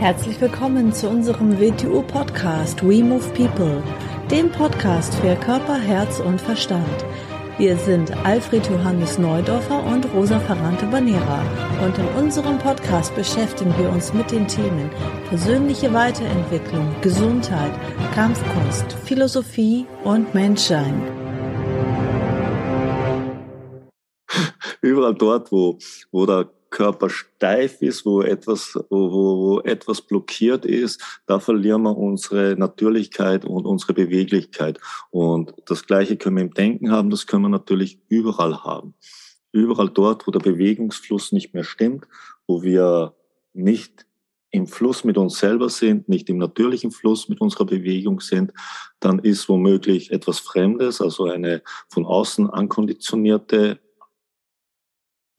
Herzlich willkommen zu unserem WTU-Podcast We Move People, dem Podcast für Körper, Herz und Verstand. Wir sind Alfred Johannes Neudorfer und Rosa Ferrante Banera und in unserem Podcast beschäftigen wir uns mit den Themen persönliche Weiterentwicklung, Gesundheit, Kampfkunst, Philosophie und Menschsein. Überall dort, wo, wo der Körper steif ist, wo etwas, wo, wo etwas blockiert ist, da verlieren wir unsere Natürlichkeit und unsere Beweglichkeit. Und das Gleiche können wir im Denken haben, das können wir natürlich überall haben. Überall dort, wo der Bewegungsfluss nicht mehr stimmt, wo wir nicht im Fluss mit uns selber sind, nicht im natürlichen Fluss mit unserer Bewegung sind, dann ist womöglich etwas Fremdes, also eine von außen ankonditionierte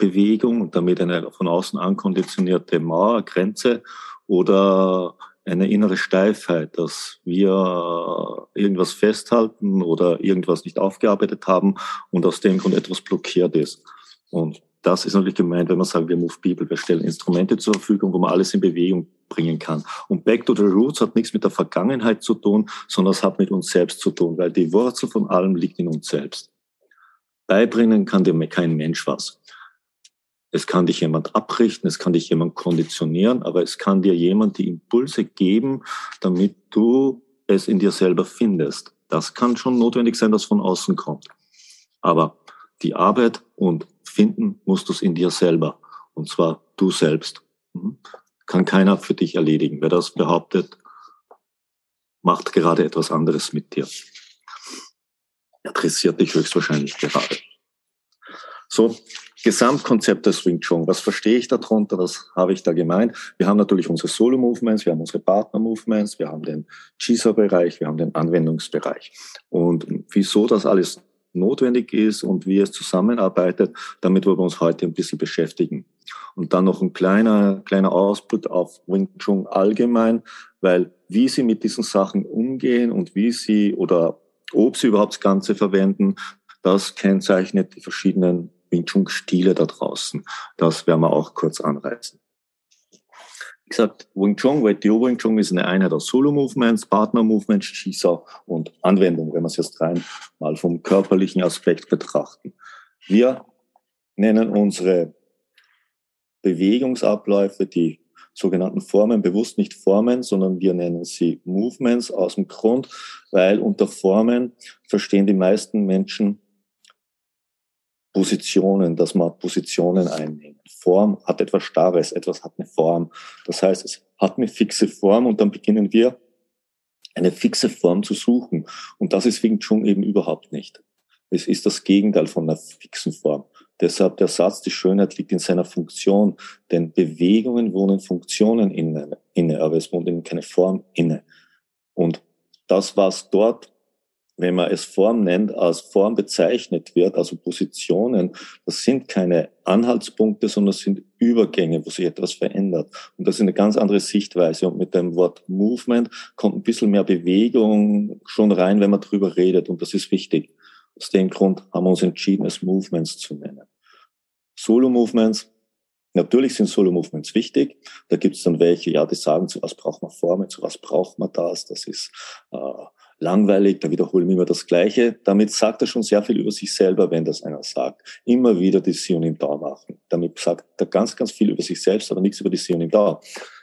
Bewegung und damit eine von außen ankonditionierte Mauer, Grenze oder eine innere Steifheit, dass wir irgendwas festhalten oder irgendwas nicht aufgearbeitet haben und aus dem Grund etwas blockiert ist. Und das ist natürlich gemeint, wenn man sagt, wir Move People, wir stellen Instrumente zur Verfügung, wo man alles in Bewegung bringen kann. Und Back to the Roots hat nichts mit der Vergangenheit zu tun, sondern es hat mit uns selbst zu tun, weil die Wurzel von allem liegt in uns selbst. Beibringen kann dir kein Mensch was. Es kann dich jemand abrichten, es kann dich jemand konditionieren, aber es kann dir jemand die Impulse geben, damit du es in dir selber findest. Das kann schon notwendig sein, dass von außen kommt. Aber die Arbeit und finden musst du es in dir selber. Und zwar du selbst. Mhm. Kann keiner für dich erledigen. Wer das behauptet, macht gerade etwas anderes mit dir. Interessiert dich höchstwahrscheinlich gerade. So, Gesamtkonzept des Wing Chun. Was verstehe ich darunter? Was habe ich da gemeint? Wir haben natürlich unsere Solo-Movements, wir haben unsere Partner-Movements, wir haben den Chisa-Bereich, wir haben den Anwendungsbereich. Und wieso das alles notwendig ist und wie es zusammenarbeitet, damit wir uns heute ein bisschen beschäftigen. Und dann noch ein kleiner, kleiner Ausblick auf Wing Chun allgemein, weil wie sie mit diesen Sachen umgehen und wie sie oder ob sie überhaupt das Ganze verwenden, das kennzeichnet die verschiedenen Wing Chun Stile da draußen. Das werden wir auch kurz anreißen. Wie gesagt, Wing Chun, WTO Wing Chun ist eine Einheit aus Solo-Movements, Partner-Movements, Shisa und Anwendung, wenn wir es jetzt rein mal vom körperlichen Aspekt betrachten. Wir nennen unsere Bewegungsabläufe, die sogenannten Formen, bewusst nicht Formen, sondern wir nennen sie Movements aus dem Grund, weil unter Formen verstehen die meisten Menschen Positionen, dass man Positionen einnimmt. Form hat etwas Starres, etwas hat eine Form. Das heißt, es hat eine fixe Form und dann beginnen wir eine fixe Form zu suchen. Und das ist Wing Chun eben überhaupt nicht. Es ist das Gegenteil von einer fixen Form. Deshalb der Satz, die Schönheit liegt in seiner Funktion, denn Bewegungen wohnen Funktionen inne, inne aber es wohnt eben keine Form inne. Und das, was dort wenn man es Form nennt, als Form bezeichnet wird, also Positionen, das sind keine Anhaltspunkte, sondern das sind Übergänge, wo sich etwas verändert. Und das ist eine ganz andere Sichtweise. Und mit dem Wort Movement kommt ein bisschen mehr Bewegung schon rein, wenn man drüber redet. Und das ist wichtig. Aus dem Grund haben wir uns entschieden, es Movements zu nennen. Solo-Movements, Natürlich sind Solo-Movements wichtig. Da gibt es dann welche, ja, die sagen, zu was braucht man Formen, zu was braucht man das. Das ist äh, langweilig, da wiederholen wir immer das Gleiche. Damit sagt er schon sehr viel über sich selber, wenn das einer sagt. Immer wieder die Sion im Dau machen. Damit sagt er ganz, ganz viel über sich selbst, aber nichts über die Sion im Dau.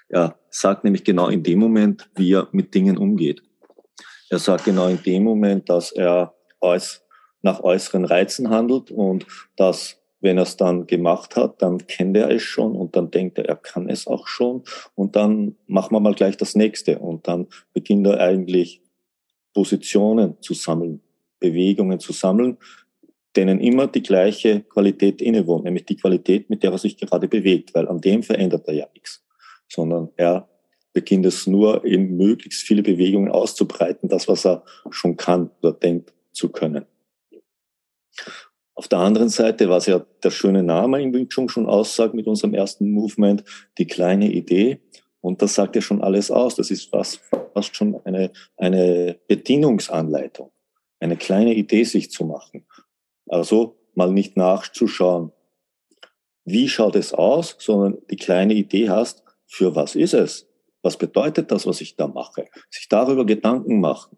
Er sagt nämlich genau in dem Moment, wie er mit Dingen umgeht. Er sagt genau in dem Moment, dass er nach äußeren Reizen handelt und dass wenn er es dann gemacht hat, dann kennt er es schon und dann denkt er, er kann es auch schon und dann machen wir mal gleich das nächste und dann beginnt er eigentlich Positionen zu sammeln, Bewegungen zu sammeln, denen immer die gleiche Qualität innewohnt, nämlich die Qualität, mit der er sich gerade bewegt, weil an dem verändert er ja nichts, sondern er beginnt es nur in möglichst viele Bewegungen auszubreiten, das, was er schon kann oder denkt zu können. Auf der anderen Seite, was ja der schöne Name im Wing Chun schon aussagt mit unserem ersten Movement, die kleine Idee, und das sagt ja schon alles aus. Das ist fast, fast schon eine, eine Bedienungsanleitung, eine kleine Idee sich zu machen. Also mal nicht nachzuschauen, wie schaut es aus, sondern die kleine Idee hast, für was ist es? Was bedeutet das, was ich da mache? Sich darüber Gedanken machen.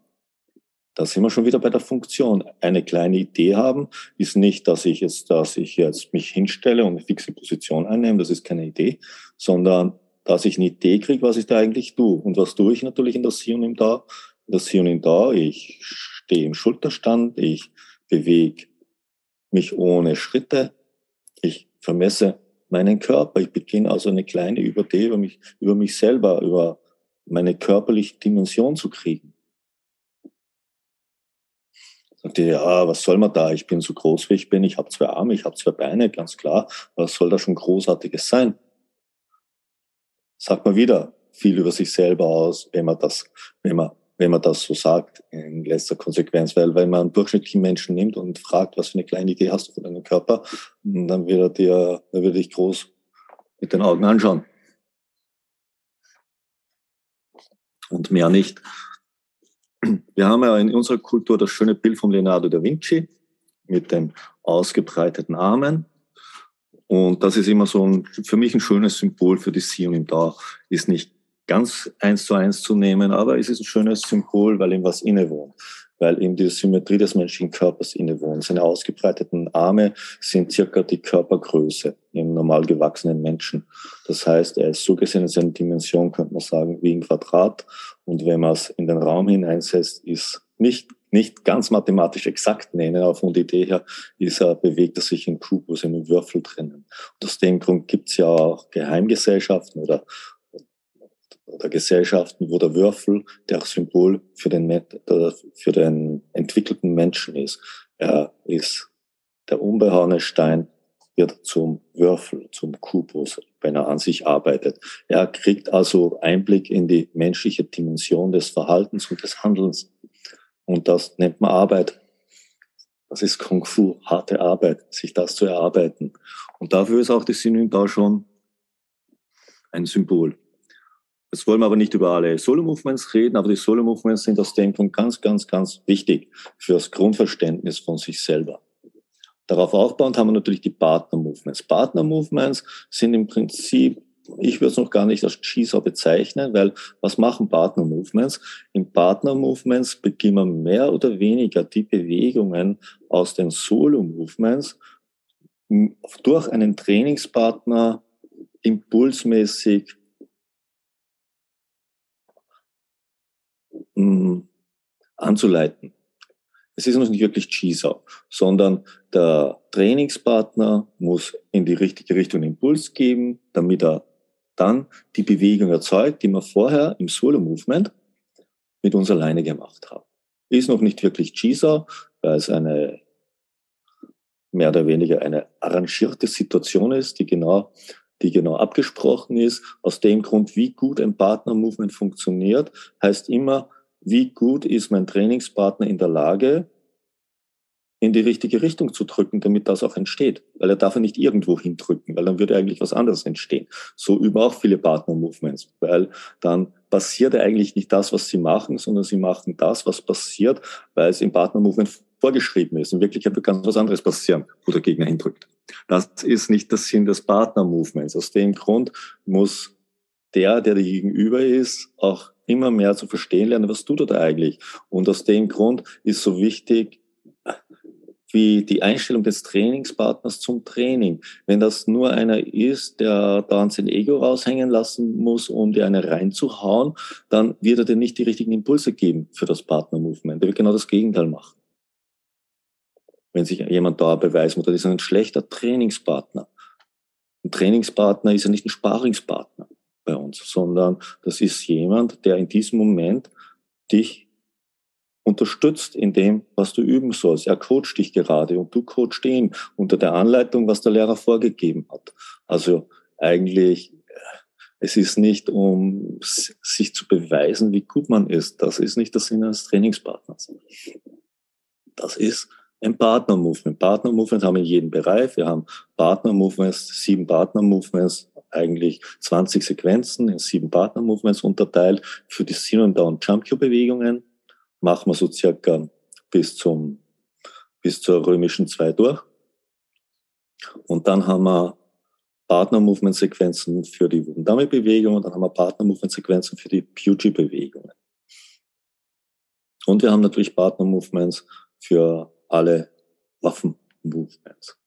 Da sind wir schon wieder bei der Funktion. Eine kleine Idee haben ist nicht, dass ich jetzt, dass ich jetzt mich hinstelle und eine fixe Position einnehme. Das ist keine Idee, sondern dass ich eine Idee kriege, was ich da eigentlich tue. Und was tue ich natürlich in der Hier und im Da? In der Hier und im Da, ich stehe im Schulterstand, ich bewege mich ohne Schritte, ich vermesse meinen Körper, ich beginne also eine kleine Überdee über mich, über mich selber, über meine körperliche Dimension zu kriegen. Sagt ihr, ja, was soll man da? Ich bin so groß, wie ich bin, ich habe zwei Arme, ich habe zwei Beine, ganz klar. Was soll da schon Großartiges sein? Sagt man wieder viel über sich selber aus, wenn man das, wenn man wenn man das so sagt, in letzter Konsequenz. Weil wenn man einen durchschnittlichen Menschen nimmt und fragt, was für eine kleine Idee hast du von deinem Körper, dann wird er dir, dann wird er dich groß mit den Augen anschauen. Und mehr nicht. Wir haben ja in unserer Kultur das schöne Bild von Leonardo da Vinci mit den ausgebreiteten Armen. Und das ist immer so ein, für mich ein schönes Symbol für die Sie und im Da. Ist nicht ganz eins zu eins zu nehmen, aber es ist ein schönes Symbol, weil ihm was innewohnt, weil ihm die Symmetrie des menschlichen Körpers innewohnt. Seine ausgebreiteten Arme sind circa die Körpergröße im normal gewachsenen Menschen. Das heißt, er ist so gesehen in seiner Dimension, könnte man sagen, wie ein Quadrat. Und wenn man es in den Raum hineinsetzt, ist nicht nicht ganz mathematisch exakt nennen, aber von der Idee her ist er, bewegt er sich in Kubus, in einem Würfel drinnen. Und aus dem Grund gibt es ja auch Geheimgesellschaften oder oder Gesellschaften, wo der Würfel der Symbol für den, für den entwickelten Menschen ist. Er ist der unbehauene Stein, wird zum Würfel, zum Kubus, wenn er an sich arbeitet. Er kriegt also Einblick in die menschliche Dimension des Verhaltens und des Handelns. Und das nennt man Arbeit. Das ist Kung Fu, harte Arbeit, sich das zu erarbeiten. Und dafür ist auch die da schon ein Symbol. Jetzt wollen wir aber nicht über alle Solo-Movements reden, aber die Solo-Movements sind aus dem Grund ganz, ganz, ganz wichtig für das Grundverständnis von sich selber. Darauf aufbauend haben wir natürlich die Partner-Movements. Partner-Movements sind im Prinzip, ich würde es noch gar nicht als Cheeser bezeichnen, weil was machen Partner-Movements? In Partner-Movements beginnen mehr oder weniger die Bewegungen aus den Solo-Movements durch einen Trainingspartner impulsmäßig anzuleiten. Es ist noch nicht wirklich Cheeser, sondern der Trainingspartner muss in die richtige Richtung Impuls geben, damit er dann die Bewegung erzeugt, die wir vorher im Solo-Movement mit uns alleine gemacht haben. Ist noch nicht wirklich Cheeser, weil es eine mehr oder weniger eine arrangierte Situation ist, die genau, die genau abgesprochen ist. Aus dem Grund, wie gut ein Partner-Movement funktioniert, heißt immer, wie gut ist mein Trainingspartner in der Lage, in die richtige Richtung zu drücken, damit das auch entsteht. Weil er darf ja nicht irgendwo hindrücken, weil dann würde eigentlich was anderes entstehen. So üben auch viele Partner-Movements, weil dann passiert eigentlich nicht das, was sie machen, sondern sie machen das, was passiert, weil es im Partner-Movement vorgeschrieben ist. In Wirklichkeit wird ganz was anderes passieren, wo der Gegner hindrückt. Das ist nicht der Sinn des Partner-Movements. Aus dem Grund muss der, der dir gegenüber ist, auch immer mehr zu verstehen lernen, was tut er da eigentlich. Und aus dem Grund ist so wichtig, wie die Einstellung des Trainingspartners zum Training. Wenn das nur einer ist, der da sein Ego raushängen lassen muss, um dir eine reinzuhauen, dann wird er dir nicht die richtigen Impulse geben für das Partner-Movement. Der wird genau das Gegenteil machen. Wenn sich jemand da beweisen muss, das ist ein schlechter Trainingspartner. Ein Trainingspartner ist ja nicht ein Sparingspartner bei uns, sondern das ist jemand, der in diesem Moment dich unterstützt in dem, was du üben sollst. Er coacht dich gerade und du coachst ihn unter der Anleitung, was der Lehrer vorgegeben hat. Also eigentlich, es ist nicht, um sich zu beweisen, wie gut man ist. Das ist nicht der Sinn eines Trainingspartners. Das ist ein Partner-Movement. Partner-Movement haben wir in jedem Bereich. Wir haben Partner-Movements, sieben Partner-Movements eigentlich 20 Sequenzen in sieben Partner-Movements unterteilt. Für die Sin- und Down-Jump-Bewegungen machen wir so circa bis zum, bis zur römischen 2 durch. Und dann haben wir Partner-Movement-Sequenzen für die Wundame-Bewegungen, dann haben wir Partner-Movement-Sequenzen für die Puji-Bewegungen. Und wir haben natürlich Partner-Movements für alle Waffen-Movements.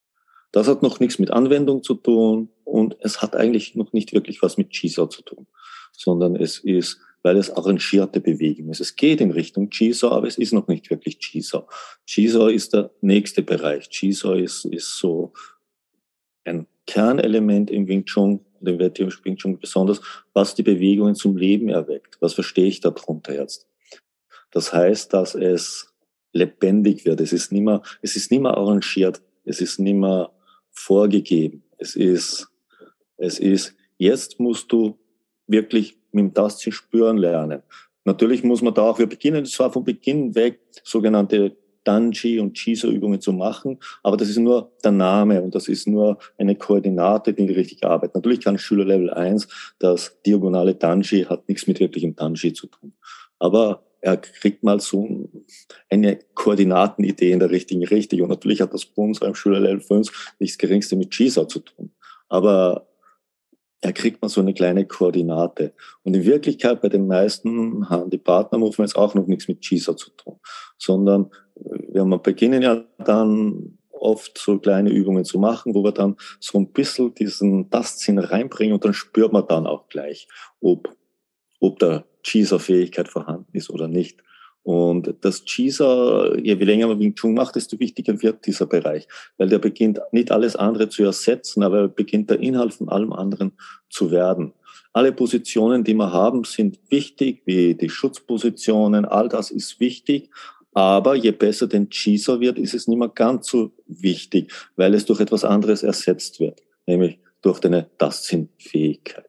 Das hat noch nichts mit Anwendung zu tun und es hat eigentlich noch nicht wirklich was mit Jigsaw zu tun, sondern es ist, weil es arrangierte Bewegung ist. Es geht in Richtung Jigsaw, aber es ist noch nicht wirklich Jigsaw. Jigsaw ist der nächste Bereich. Jigsaw ist, ist so ein Kernelement im Wing Chun, dem Wing Chun besonders, was die Bewegungen zum Leben erweckt. Was verstehe ich darunter jetzt? Das heißt, dass es lebendig wird. Es ist nicht mehr, es ist nicht mehr arrangiert. Es ist nicht mehr vorgegeben. Es ist, es ist, jetzt musst du wirklich mit dem Tastsinn spüren lernen. Natürlich muss man da auch, wir beginnen zwar von Beginn weg, sogenannte Danji und Chiso-Übungen zu machen, aber das ist nur der Name und das ist nur eine Koordinate, die richtig arbeitet. Natürlich kann Schüler Level 1, das diagonale Danji hat nichts mit wirklichem Danji zu tun. Aber er kriegt mal so eine Koordinatenidee in der richtigen Richtung. Und natürlich hat das bei uns beim Schüler Level 5 nichts Geringste mit Chisa zu tun. Aber er kriegt mal so eine kleine Koordinate. Und in Wirklichkeit bei den meisten haben die Partner-Movements auch noch nichts mit Chisa zu tun, sondern wir beginnen ja dann oft so kleine Übungen zu machen, wo wir dann so ein bisschen diesen Tastsinn reinbringen und dann spürt man dann auch gleich, ob, ob der Cheeser-Fähigkeit vorhanden ist oder nicht. Und das Cheeser, je länger man Wing Chun macht, desto wichtiger wird dieser Bereich, weil der beginnt nicht alles andere zu ersetzen, aber er beginnt der Inhalt von allem anderen zu werden. Alle Positionen, die wir haben, sind wichtig, wie die Schutzpositionen, all das ist wichtig, aber je besser den Cheeser wird, ist es nicht mehr ganz so wichtig, weil es durch etwas anderes ersetzt wird, nämlich durch deine Tastsinnfähigkeit.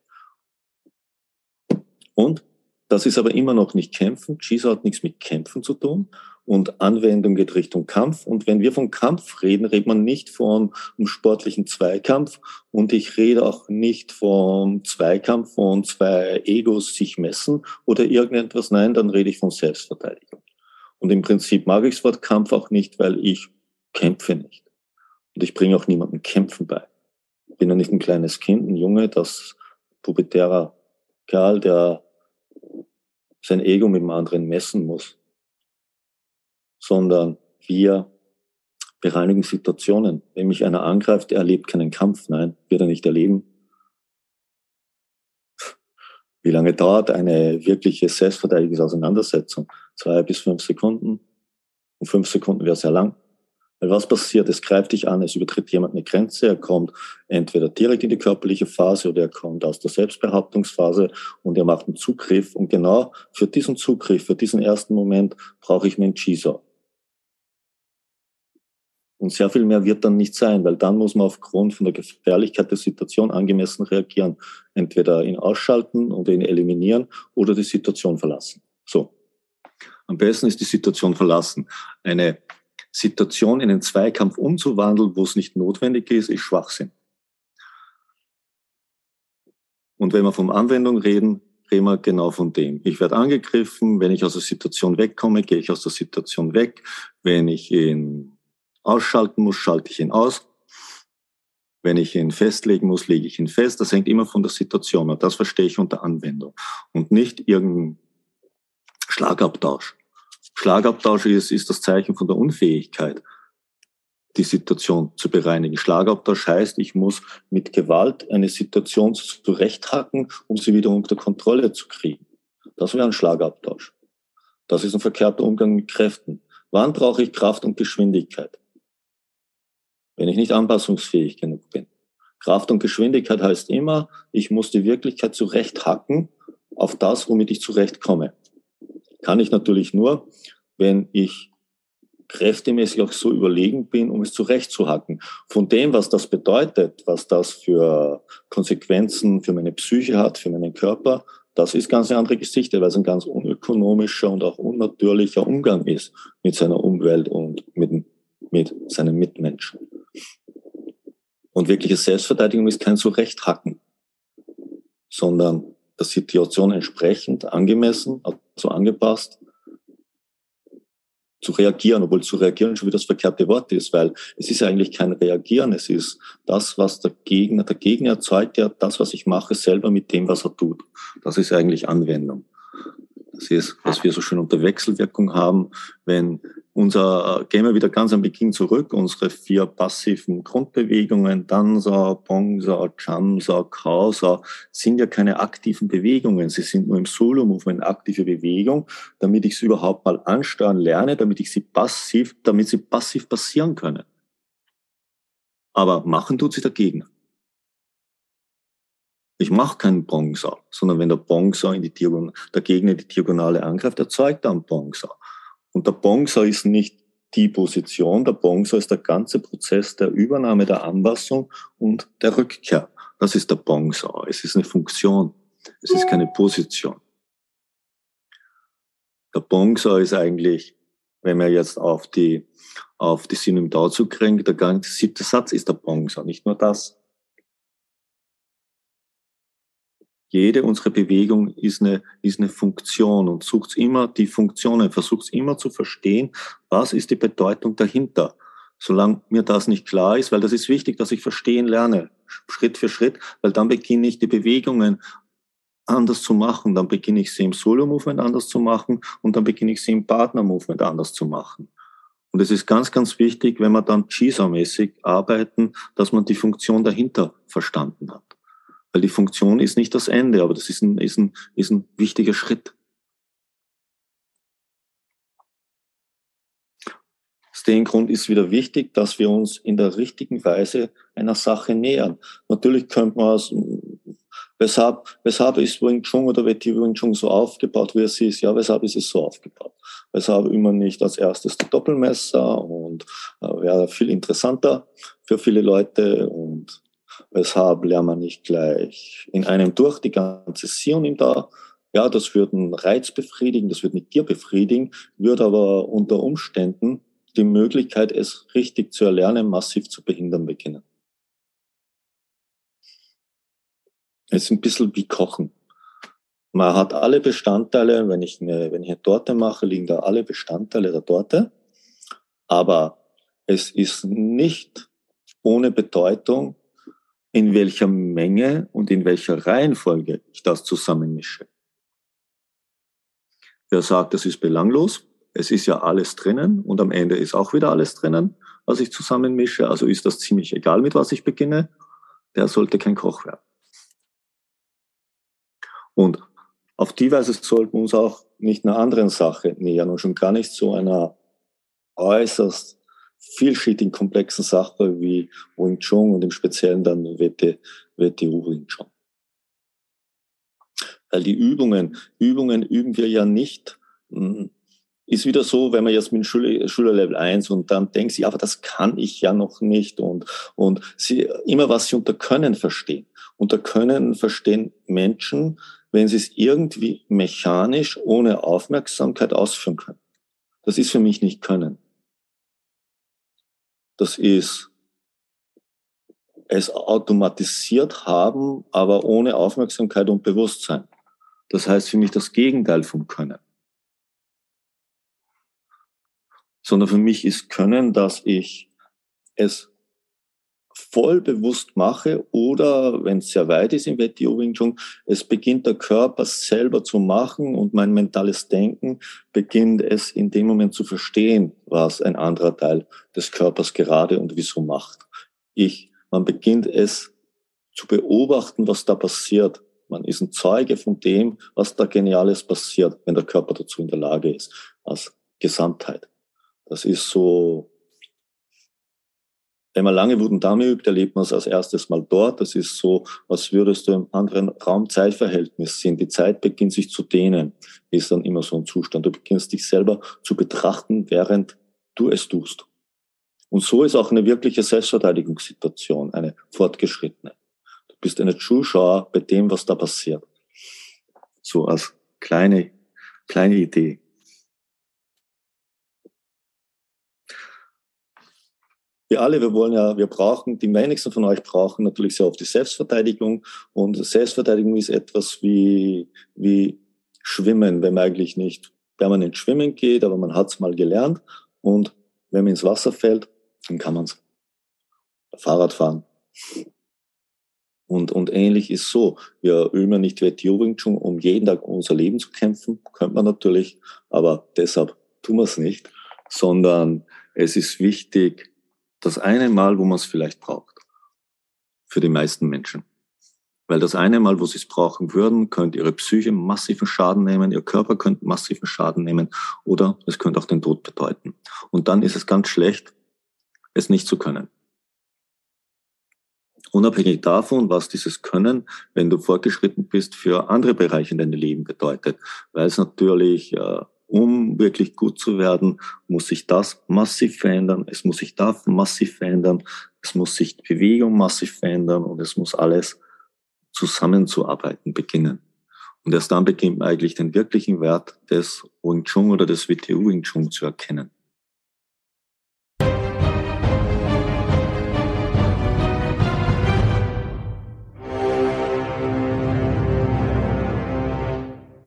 Und das ist aber immer noch nicht Kämpfen. Jiu hat nichts mit Kämpfen zu tun. Und Anwendung geht Richtung Kampf. Und wenn wir von Kampf reden, redet man nicht von einem sportlichen Zweikampf. Und ich rede auch nicht vom Zweikampf von zwei Egos sich messen oder irgendetwas. Nein, dann rede ich von Selbstverteidigung. Und im Prinzip mag ich das Wort Kampf auch nicht, weil ich kämpfe nicht. Und ich bringe auch niemandem Kämpfen bei. Ich bin ja nicht ein kleines Kind, ein Junge, das pubertärer Kerl, der sein Ego mit dem anderen messen muss, sondern wir bereinigen Situationen. Wenn mich einer angreift, er erlebt keinen Kampf. Nein, wird er nicht erleben. Wie lange dauert eine wirkliche Selbstverteidigungsauseinandersetzung? Zwei bis fünf Sekunden. Und fünf Sekunden wäre sehr lang. Weil was passiert? Es greift dich an, es übertritt jemand eine Grenze, er kommt entweder direkt in die körperliche Phase oder er kommt aus der Selbstbehauptungsphase und er macht einen Zugriff. Und genau für diesen Zugriff, für diesen ersten Moment brauche ich meinen Cheeser. Und sehr viel mehr wird dann nicht sein, weil dann muss man aufgrund von der Gefährlichkeit der Situation angemessen reagieren. Entweder ihn ausschalten oder ihn eliminieren oder die Situation verlassen. So. Am besten ist die Situation verlassen. Eine Situation in einen Zweikampf umzuwandeln, wo es nicht notwendig ist, ist Schwachsinn. Und wenn wir vom Anwendung reden, reden wir genau von dem. Ich werde angegriffen, wenn ich aus der Situation wegkomme, gehe ich aus der Situation weg. Wenn ich ihn ausschalten muss, schalte ich ihn aus. Wenn ich ihn festlegen muss, lege ich ihn fest. Das hängt immer von der Situation und das verstehe ich unter Anwendung und nicht irgendein Schlagabtausch. Schlagabtausch ist, ist das Zeichen von der Unfähigkeit, die Situation zu bereinigen. Schlagabtausch heißt, ich muss mit Gewalt eine Situation zurechthacken, um sie wieder unter Kontrolle zu kriegen. Das wäre ein Schlagabtausch. Das ist ein verkehrter Umgang mit Kräften. Wann brauche ich Kraft und Geschwindigkeit? Wenn ich nicht anpassungsfähig genug bin. Kraft und Geschwindigkeit heißt immer, ich muss die Wirklichkeit zurechthacken auf das, womit ich zurechtkomme kann ich natürlich nur, wenn ich kräftemäßig auch so überlegen bin, um es zurechtzuhacken. Von dem, was das bedeutet, was das für Konsequenzen für meine Psyche hat, für meinen Körper, das ist ganz eine andere Geschichte, weil es ein ganz unökonomischer und auch unnatürlicher Umgang ist mit seiner Umwelt und mit, mit seinen Mitmenschen. Und wirkliche Selbstverteidigung ist kein Zurechthacken, sondern der Situation entsprechend angemessen, also angepasst, zu reagieren, obwohl zu reagieren schon wieder das verkehrte Wort ist, weil es ist eigentlich kein Reagieren, es ist das, was der Gegner, der Gegner erzeugt ja das, was ich mache, selber mit dem, was er tut. Das ist eigentlich Anwendung. Das ist, was wir so schön unter Wechselwirkung haben, wenn unser, gehen wir wieder ganz am Beginn zurück, unsere vier passiven Grundbewegungen, Dansa, Bongsa, Chamsa, Kausa, sind ja keine aktiven Bewegungen. Sie sind nur im Solo-Movement aktive Bewegung, damit ich sie überhaupt mal ansteuern lerne, damit ich sie passiv, damit sie passiv passieren können. Aber machen tut sie der Gegner. Ich mache keinen Bongsa, sondern wenn der Bongsa in die Diagonale, der Gegner die Diagonale angreift, erzeugt er einen Bongsa. Und der Bongsa ist nicht die Position, der Bongsa ist der ganze Prozess der Übernahme, der Anpassung und der Rückkehr. Das ist der Bongsa. Es ist eine Funktion. Es ist keine Position. Der Bongsa ist eigentlich, wenn man jetzt auf die, auf die Synonym dazu kriegt, der ganze siebte Satz ist der Bongsa. Nicht nur das. Jede unsere Bewegung ist eine, ist eine Funktion und sucht immer die Funktionen, versucht immer zu verstehen, was ist die Bedeutung dahinter. Solange mir das nicht klar ist, weil das ist wichtig, dass ich verstehen lerne, Schritt für Schritt, weil dann beginne ich die Bewegungen anders zu machen, dann beginne ich sie im Solo-Movement anders zu machen und dann beginne ich sie im Partner-Movement anders zu machen. Und es ist ganz, ganz wichtig, wenn wir dann GISA-mäßig arbeiten, dass man die Funktion dahinter verstanden hat. Weil die Funktion ist nicht das Ende, aber das ist ein, ist ein, ist ein wichtiger Schritt. Aus dem Grund ist wieder wichtig, dass wir uns in der richtigen Weise einer Sache nähern. Natürlich könnte man es, weshalb, weshalb ist Wing Chun oder wird die Wing Chun so aufgebaut, wie es ist? Ja, weshalb ist es so aufgebaut? Weshalb immer nicht als erstes die Doppelmesser und äh, wäre viel interessanter für viele Leute und Weshalb lernt man nicht gleich in einem durch die ganze Sion da? Ja, das wird einen Reiz befriedigen, das wird mit dir befriedigen, wird aber unter Umständen die Möglichkeit, es richtig zu erlernen, massiv zu behindern beginnen. Es ist ein bisschen wie Kochen. Man hat alle Bestandteile, wenn ich eine, wenn ich eine Torte mache, liegen da alle Bestandteile der Torte. Aber es ist nicht ohne Bedeutung, in welcher Menge und in welcher Reihenfolge ich das zusammenmische. Wer sagt, das ist belanglos, es ist ja alles drinnen und am Ende ist auch wieder alles drinnen, was ich zusammenmische, also ist das ziemlich egal, mit was ich beginne, der sollte kein Koch werden. Und auf die Weise sollten wir uns auch nicht einer anderen Sache nähern und schon gar nicht zu einer äußerst vielschichtigen, komplexen Sache wie Wing Chun und im Speziellen dann WT, WTU Wing Chun. Weil die Übungen, Übungen üben wir ja nicht, hm, ist wieder so, wenn man jetzt mit Schüler, Schülerlevel 1 und dann denkt sie, aber das kann ich ja noch nicht und, und sie, immer was sie unter Können verstehen. Unter Können verstehen Menschen, wenn sie es irgendwie mechanisch ohne Aufmerksamkeit ausführen können. Das ist für mich nicht Können. Das ist es automatisiert haben, aber ohne Aufmerksamkeit und Bewusstsein. Das heißt für mich das Gegenteil vom Können. Sondern für mich ist Können, dass ich es voll bewusst mache oder wenn es sehr weit ist im WTO Wing Chun, es beginnt der Körper selber zu machen und mein mentales Denken beginnt es in dem Moment zu verstehen, was ein anderer Teil des Körpers gerade und wieso macht. Ich, man beginnt es zu beobachten, was da passiert. Man ist ein Zeuge von dem, was da Geniales passiert, wenn der Körper dazu in der Lage ist, als Gesamtheit. Das ist so wenn man lange Wudendame übt, erlebt man es als erstes Mal dort. Das ist so, als würdest du im anderen Raum-Zeitverhältnis sind. Die Zeit beginnt sich zu dehnen, ist dann immer so ein Zustand. Du beginnst dich selber zu betrachten, während du es tust. Und so ist auch eine wirkliche Selbstverteidigungssituation, eine fortgeschrittene. Du bist eine Zuschauer bei dem, was da passiert. So als kleine, kleine Idee. Wir alle, wir wollen ja, wir brauchen, die wenigsten von euch brauchen natürlich sehr oft die Selbstverteidigung. Und Selbstverteidigung ist etwas wie, wie Schwimmen, wenn man eigentlich nicht permanent schwimmen geht, aber man hat es mal gelernt und wenn man ins Wasser fällt, dann kann man es. Fahrrad fahren. Und, und ähnlich ist so. Wir üben ja nicht Chun, um jeden Tag unser Leben zu kämpfen. Könnte man natürlich, aber deshalb tun wir es nicht. Sondern es ist wichtig, das eine Mal, wo man es vielleicht braucht. Für die meisten Menschen. Weil das eine Mal, wo sie es brauchen würden, könnte ihre Psyche massiven Schaden nehmen, ihr Körper könnte massiven Schaden nehmen oder es könnte auch den Tod bedeuten. Und dann ist es ganz schlecht, es nicht zu können. Unabhängig davon, was dieses Können, wenn du fortgeschritten bist, für andere Bereiche in deinem Leben bedeutet. Weil es natürlich, äh, um wirklich gut zu werden, muss sich das massiv verändern, es muss sich da massiv verändern, es muss sich die Bewegung massiv verändern und es muss alles zusammenzuarbeiten beginnen. Und erst dann beginnt man eigentlich den wirklichen Wert des Wing Chun oder des WTU Wing Chun zu erkennen.